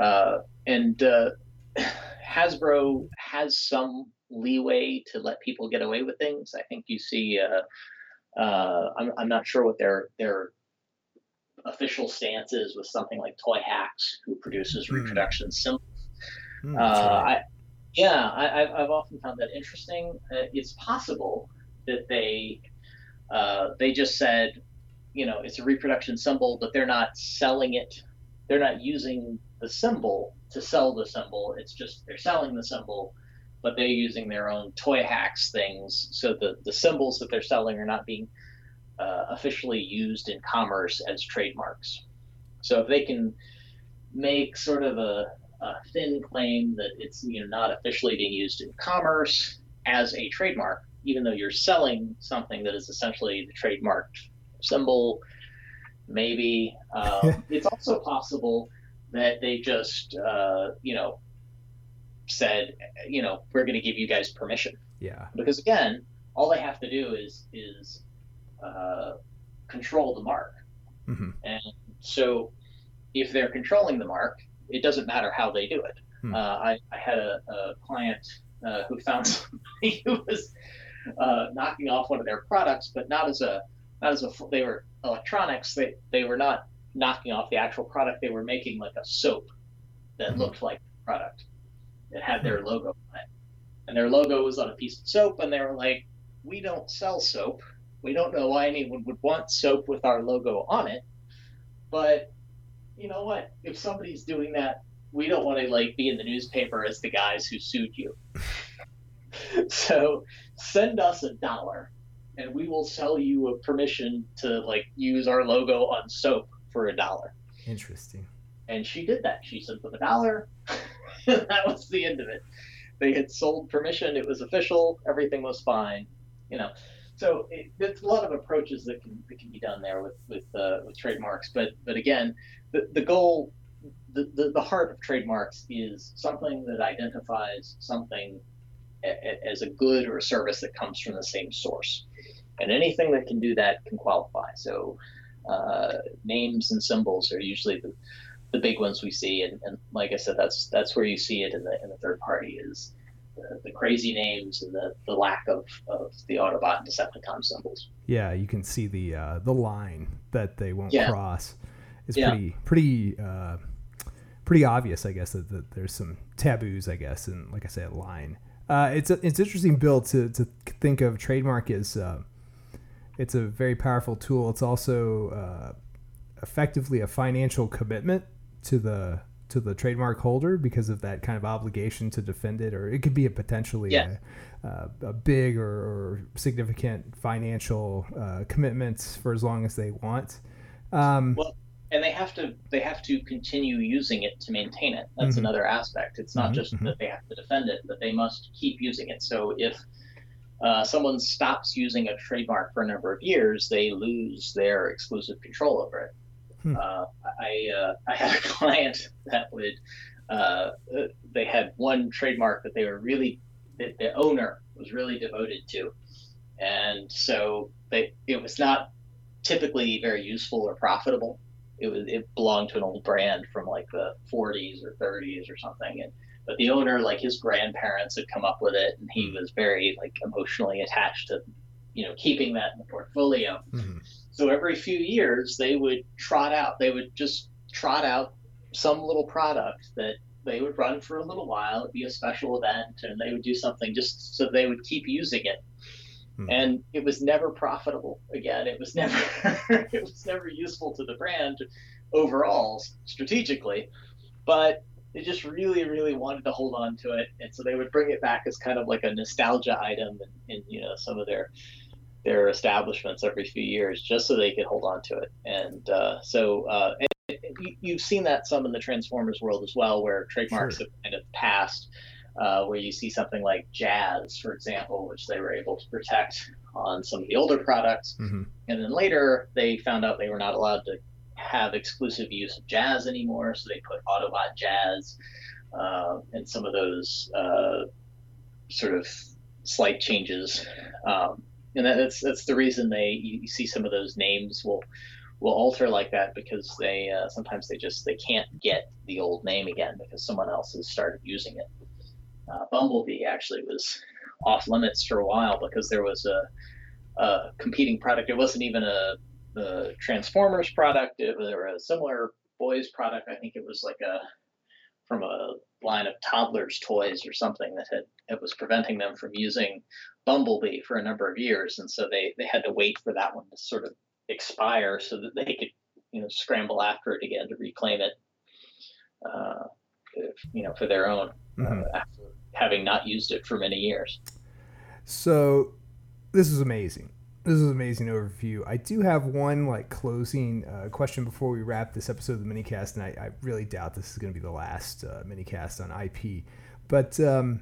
uh, and uh, Hasbro has some leeway to let people get away with things. I think you see. Uh, uh, I'm, I'm not sure what their their official stance is with something like ToyHax, who produces mm. symbols. Mm, I, yeah, I, have often found that interesting. Uh, it's possible that they uh, they just said, you know, it's a reproduction symbol, but they're not selling it. They're not using the symbol to sell the symbol. It's just they're selling the symbol but they're using their own ToyHax things. So the, the symbols that they're selling are not being uh, officially used in commerce as trademarks. So if they can make sort of a, a thin claim that it's you know not officially being used in commerce as a trademark, even though you're selling something that is essentially the trademarked symbol, maybe um, it's also possible that they just uh, you know said, you know, we're going to give you guys permission. Yeah. Because again, all they have to do is is uh, control the mark. Mm-hmm. And so, if they're controlling the mark, it doesn't matter how they do it. Hmm. Uh, I, I, had a, a client uh, who found somebody who was uh, knocking off one of their products, but not as a not as a they were electronics. They they were not knocking off the actual product. They were making like a soap that mm-hmm. looked like the product. It had their hmm. logo on it. And their logo was on a piece of soap, and they were like, We don't sell soap. We don't know why anyone would want soap with our logo on it. But you know what? If somebody's doing that, we don't want to like be in the newspaper as the guys who sued you. so send us a dollar and we will sell you a permission to like use our logo on soap for a dollar. Interesting. And she did that. She sent them a dollar. that was the end of it. They had sold permission. It was official. Everything was fine. You know, so it, there's a lot of approaches that can that can be done there with with uh, with trademarks. But but again, the the goal, the, the the heart of trademarks is something that identifies something a, as a good or a service that comes from the same source, and anything that can do that can qualify. So. Uh, names and symbols are usually the, the big ones we see, and, and like I said, that's that's where you see it in the in the third party is the, the crazy names and the, the lack of, of the Autobot and Decepticon symbols. Yeah, you can see the uh, the line that they won't yeah. cross. It's yeah. pretty pretty uh, pretty obvious, I guess, that, that, there's some taboos, I guess, and like I said, a line. Uh, it's a, it's interesting, Bill, to to think of trademark as uh, it's a very powerful tool. It's also uh, effectively a financial commitment to the to the trademark holder because of that kind of obligation to defend it, or it could be a potentially yeah. a, uh, a, big or, or, significant financial uh, commitments for as long as they want. Um, well, and they have to they have to continue using it to maintain it. That's mm-hmm. another aspect. It's not mm-hmm, just mm-hmm. that they have to defend it, but they must keep using it. So if uh, someone stops using a trademark for a number of years, they lose their exclusive control over it. Hmm. Uh, I uh, I had a client that would uh, they had one trademark that they were really the, the owner was really devoted to, and so they it was not typically very useful or profitable. It was it belonged to an old brand from like the 40s or 30s or something, and but the owner like his grandparents had come up with it, and he hmm. was very like emotionally attached to you know keeping that in the portfolio. Mm-hmm. So every few years, they would trot out, they would just trot out some little product that they would run for a little while. It'd be a special event, and they would do something just so they would keep using it. Hmm. And it was never profitable. Again, it was never it was never useful to the brand overall strategically, but they just really, really wanted to hold on to it, and so they would bring it back as kind of like a nostalgia item in, in you know some of their their establishments every few years, just so they could hold on to it. And uh, so uh, and you've seen that some in the Transformers world as well, where trademarks sure. have kind of passed. Uh, where you see something like jazz, for example, which they were able to protect on some of the older products. Mm-hmm. And then later they found out they were not allowed to have exclusive use of jazz anymore, so they put Autobot Jazz uh, and some of those uh, sort of slight changes. Um, and that's that's the reason they you, you, see some of those names will will alter like that because they uh, sometimes they just they can't get the old name again because someone else has started using it. Uh, Bumblebee actually was off limits for a while because there was a, a competing product. It wasn't even a the Transformers product. It was a similar boys product. I think it was like a from a line of toddlers toys or something that had it was preventing them from using Bumblebee for a number of years, and so they they had to wait for that one to sort of expire so that they could you know scramble after it again to reclaim it. Uh, if, you know, for their own, uh, mm-hmm. uh, after having not used it for many years. So, this is amazing this is an amazing overview. I do have one like closing uh, question before we wrap this episode of the minicast, and I, I really doubt this is going to be the last uh, minicast on IP. But um,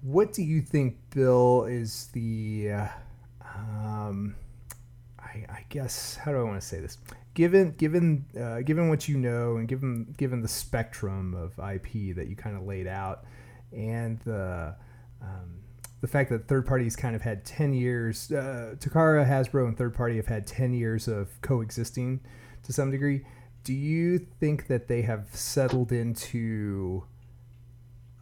what do you think, Bill, is the uh, um, I, guess how do I want to say this? Given given uh, given what you know, and given given the spectrum of IP that you kind of laid out, and the um, the fact that third parties kind of had 10 years, uh, Takara, Hasbro, and third party have had 10 years of coexisting to some degree. Do you think that they have settled into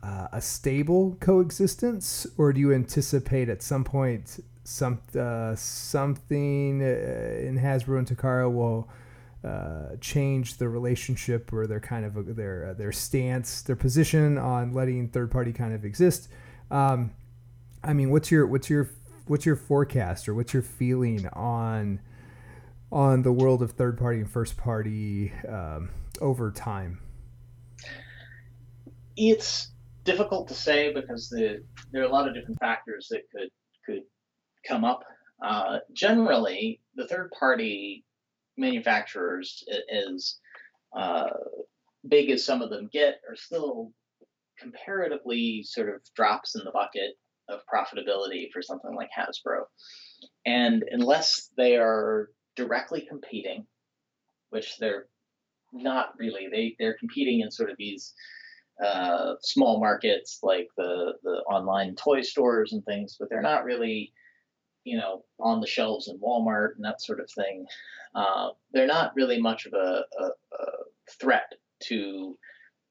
uh, a stable coexistence, or do you anticipate at some point some uh, something uh, in Hasbro and Takara will uh, change the relationship or their kind of their uh, their stance, their position on letting third party kind of exist? Um, I mean, what's your what's your what's your forecast or what's your feeling on on the world of third party and first party um, over time? It's difficult to say because the, there are a lot of different factors that could could come up. Uh, generally, the third party manufacturers, as uh, big as some of them get, are still comparatively sort of drops in the bucket of profitability for something like Hasbro. And unless they are directly competing, which they're not really, they, they're competing in sort of these uh, small markets like the, the online toy stores and things, but they're not really, you know, on the shelves in Walmart and that sort of thing. Uh, they're not really much of a, a, a threat to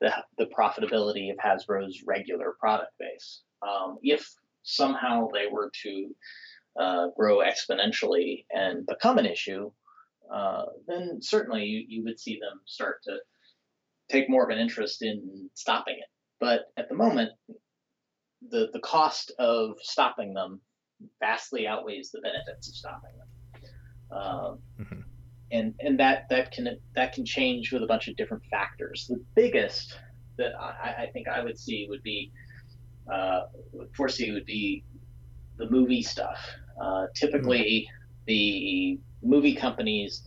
the, the profitability of Hasbro's regular product base. Um, if somehow they were to uh, grow exponentially and become an issue, uh, then certainly you, you would see them start to take more of an interest in stopping it. But at the moment, the the cost of stopping them vastly outweighs the benefits of stopping them. Um, mm-hmm. And and that that can that can change with a bunch of different factors. The biggest that I, I think I would see would be uh, foresee would be the movie stuff. Uh, typically, the movie companies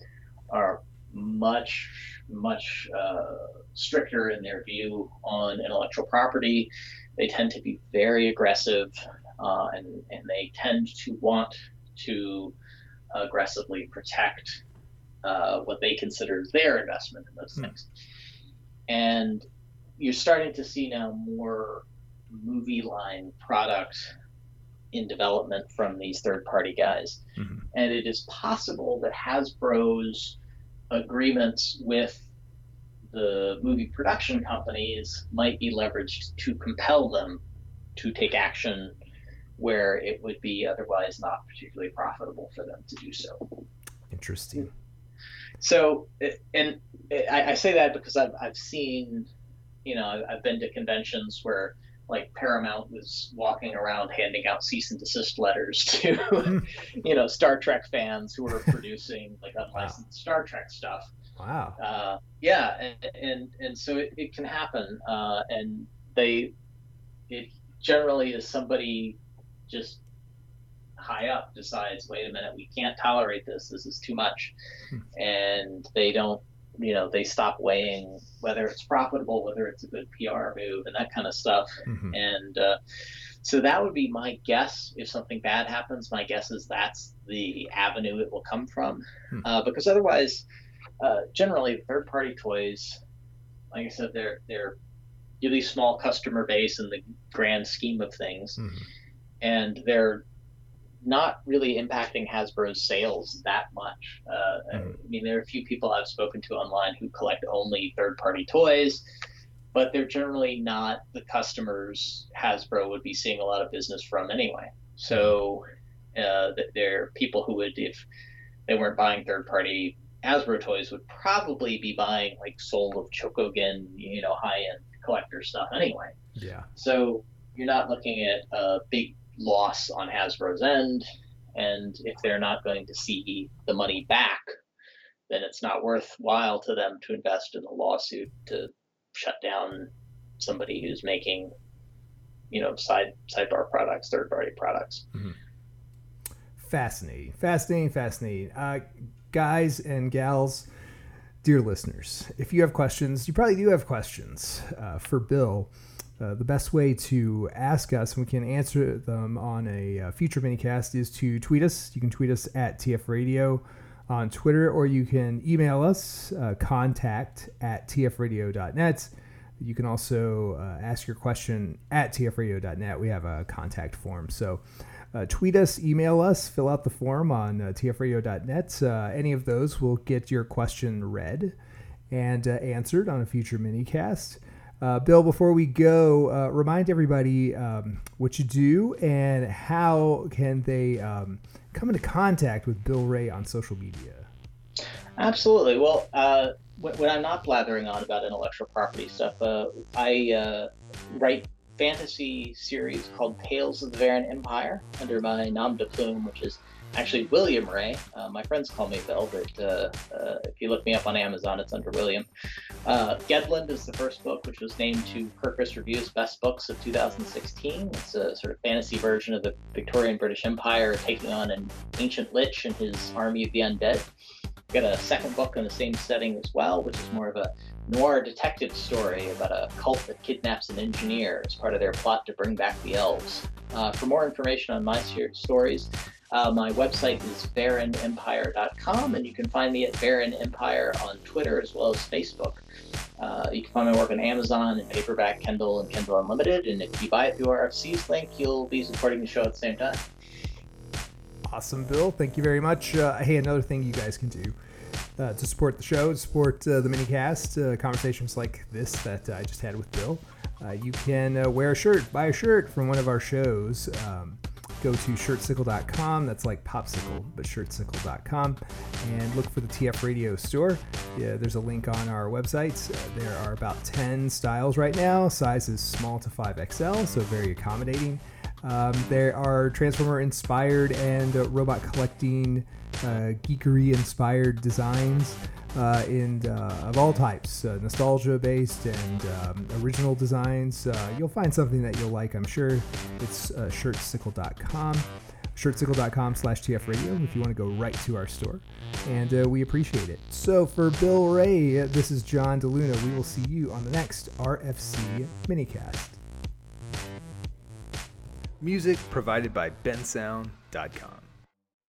are much much uh, stricter in their view on intellectual property. They tend to be very aggressive, uh, and and they tend to want to aggressively protect uh, what they consider their investment in those mm. things. And you're starting to see now more movie line product in development from these third party guys. Mm-hmm. And it is possible that Hasbro's agreements with the movie production companies might be leveraged to compel them to take action where it would be otherwise not particularly profitable for them to do so. Interesting. So, and I, say that because I've, I've seen, you know, I've been to conventions where like Paramount was walking around handing out cease and desist letters to, hmm. you know, Star Trek fans who were producing like unlicensed wow. Star Trek stuff. Wow. Uh, yeah, and, and and so it, it can happen, uh, and they, it generally is somebody just high up decides, wait a minute, we can't tolerate this. This is too much, hmm. and they don't you know they stop weighing whether it's profitable whether it's a good pr move and that kind of stuff mm-hmm. and uh, so that would be my guess if something bad happens my guess is that's the avenue it will come from mm-hmm. uh, because otherwise uh, generally third party toys like i said they're they're really small customer base in the grand scheme of things mm-hmm. and they're not really impacting Hasbro's sales that much. Uh, mm-hmm. I mean, there are a few people I've spoken to online who collect only third party toys, but they're generally not the customers Hasbro would be seeing a lot of business from anyway. So uh, they're people who would, if they weren't buying third party Hasbro toys, would probably be buying like Soul of Chogokin, you know, high end collector stuff anyway. Yeah. So you're not looking at a big loss on Hasbro's end. And if they're not going to see the money back, then it's not worthwhile to them to invest in a lawsuit to shut down somebody who's making, you know, side sidebar products, third party products. Mm-hmm. Fascinating, fascinating, fascinating. Uh, guys and gals, dear listeners, if you have questions, you probably do have questions uh, for Bill. Uh, the best way to ask us, and we can answer them on a uh, future minicast, is to tweet us. You can tweet us at TF Radio on Twitter, or you can email us, uh, contact at tfradio.net. You can also uh, ask your question at tfradio.net. We have a contact form. So uh, tweet us, email us, fill out the form on tfradio.net. any of those will get your question read and answered on a future minicast. Uh, Bill, before we go, uh, remind everybody um, what you do and how can they um, come into contact with Bill Ray on social media. Absolutely. Well, uh, when I'm not blathering on about intellectual property stuff, uh, I uh, write fantasy series called Tales of the Varan Empire under my nom de plume, which is actually William Ray. Uh, my friends call me Bill, but uh, uh, if you look me up on Amazon, it's under William. Uh, Gedland is the first book, which was named to Kirkus Review's Best Books of 2016. It's a sort of fantasy version of the Victorian British Empire taking on an ancient lich and his army of the undead. We've got a second book in the same setting as well, which is more of a noir detective story about a cult that kidnaps an engineer as part of their plot to bring back the elves. Uh, for more information on my stories, uh, my website is varanempire.com, and you can find me at Varan Empire on Twitter as well as Facebook. Uh, you can find my work on Amazon and paperback, Kindle, and Kindle Unlimited. And if you buy it through RFC's link, you'll be supporting the show at the same time. Awesome, Bill. Thank you very much. Uh, hey, another thing you guys can do uh, to support the show, to support uh, the minicast, uh, conversations like this that I just had with Bill. Uh, you can uh, wear a shirt, buy a shirt from one of our shows. Um, go to shirtsicle.com. That's like popsicle, but shirtsicle.com. And look for the TF Radio store. Yeah, there's a link on our website. Uh, there are about 10 styles right now, sizes small to 5XL, so very accommodating. Um, there are Transformer inspired and uh, robot collecting, uh, geekery inspired designs uh, in uh, of all types, uh, nostalgia based and um, original designs. Uh, you'll find something that you'll like, I'm sure. It's uh, shirtsicle.com, shirtsicle.com slash TF Radio if you want to go right to our store. And uh, we appreciate it. So for Bill Ray, this is John DeLuna. We will see you on the next RFC minicast. Music provided by bensound.com.